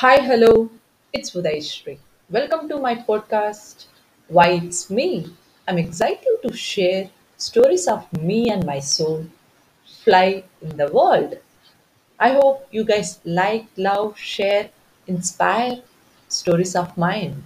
Hi, hello, it's Udayshri. Welcome to my podcast. Why it's me. I'm excited to share stories of me and my soul fly in the world. I hope you guys like, love, share, inspire stories of mine.